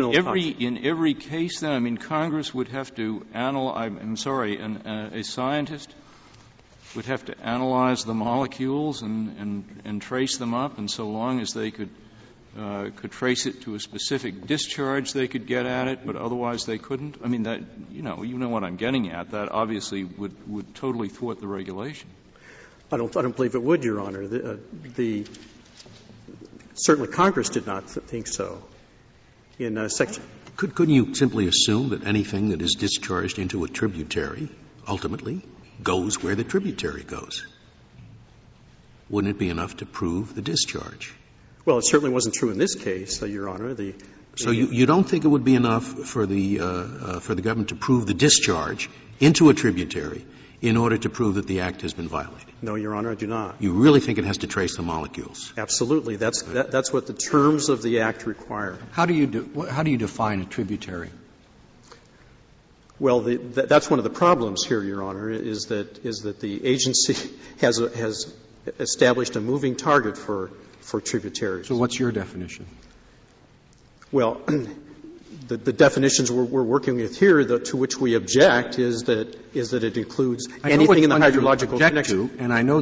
In every, in every case, then, I mean, Congress would have to analyze, I'm sorry, an, uh, a scientist would have to analyze the molecules and, and, and trace them up, and so long as they could, uh, could trace it to a specific discharge, they could get at it, but otherwise they couldn't. I mean, that, you know, you know what I'm getting at. That obviously would, would totally thwart the regulation. I don't, I don't believe it would, Your Honor. The, uh, the certainly Congress did not think so. In uh, section. Could, couldn't you simply assume that anything that is discharged into a tributary ultimately goes where the tributary goes? Wouldn't it be enough to prove the discharge? Well, it certainly wasn't true in this case, uh, Your Honor. The, so you, you don't think it would be enough for the uh, uh, for the government to prove the discharge into a tributary in order to prove that the act has been violated? No, Your Honor, I do not. You really think it has to trace the molecules? Absolutely. That's that, that's what the terms of the act require. How do you do, how do you define a tributary? Well, the, that's one of the problems here, Your Honor, is that is that the agency has a, has established a moving target for for tributaries. So, what's your definition? Well, the, the definitions we're, we're, working with here, the, to which we object, is that is that it includes anything in the hydrological connection. To, and I know that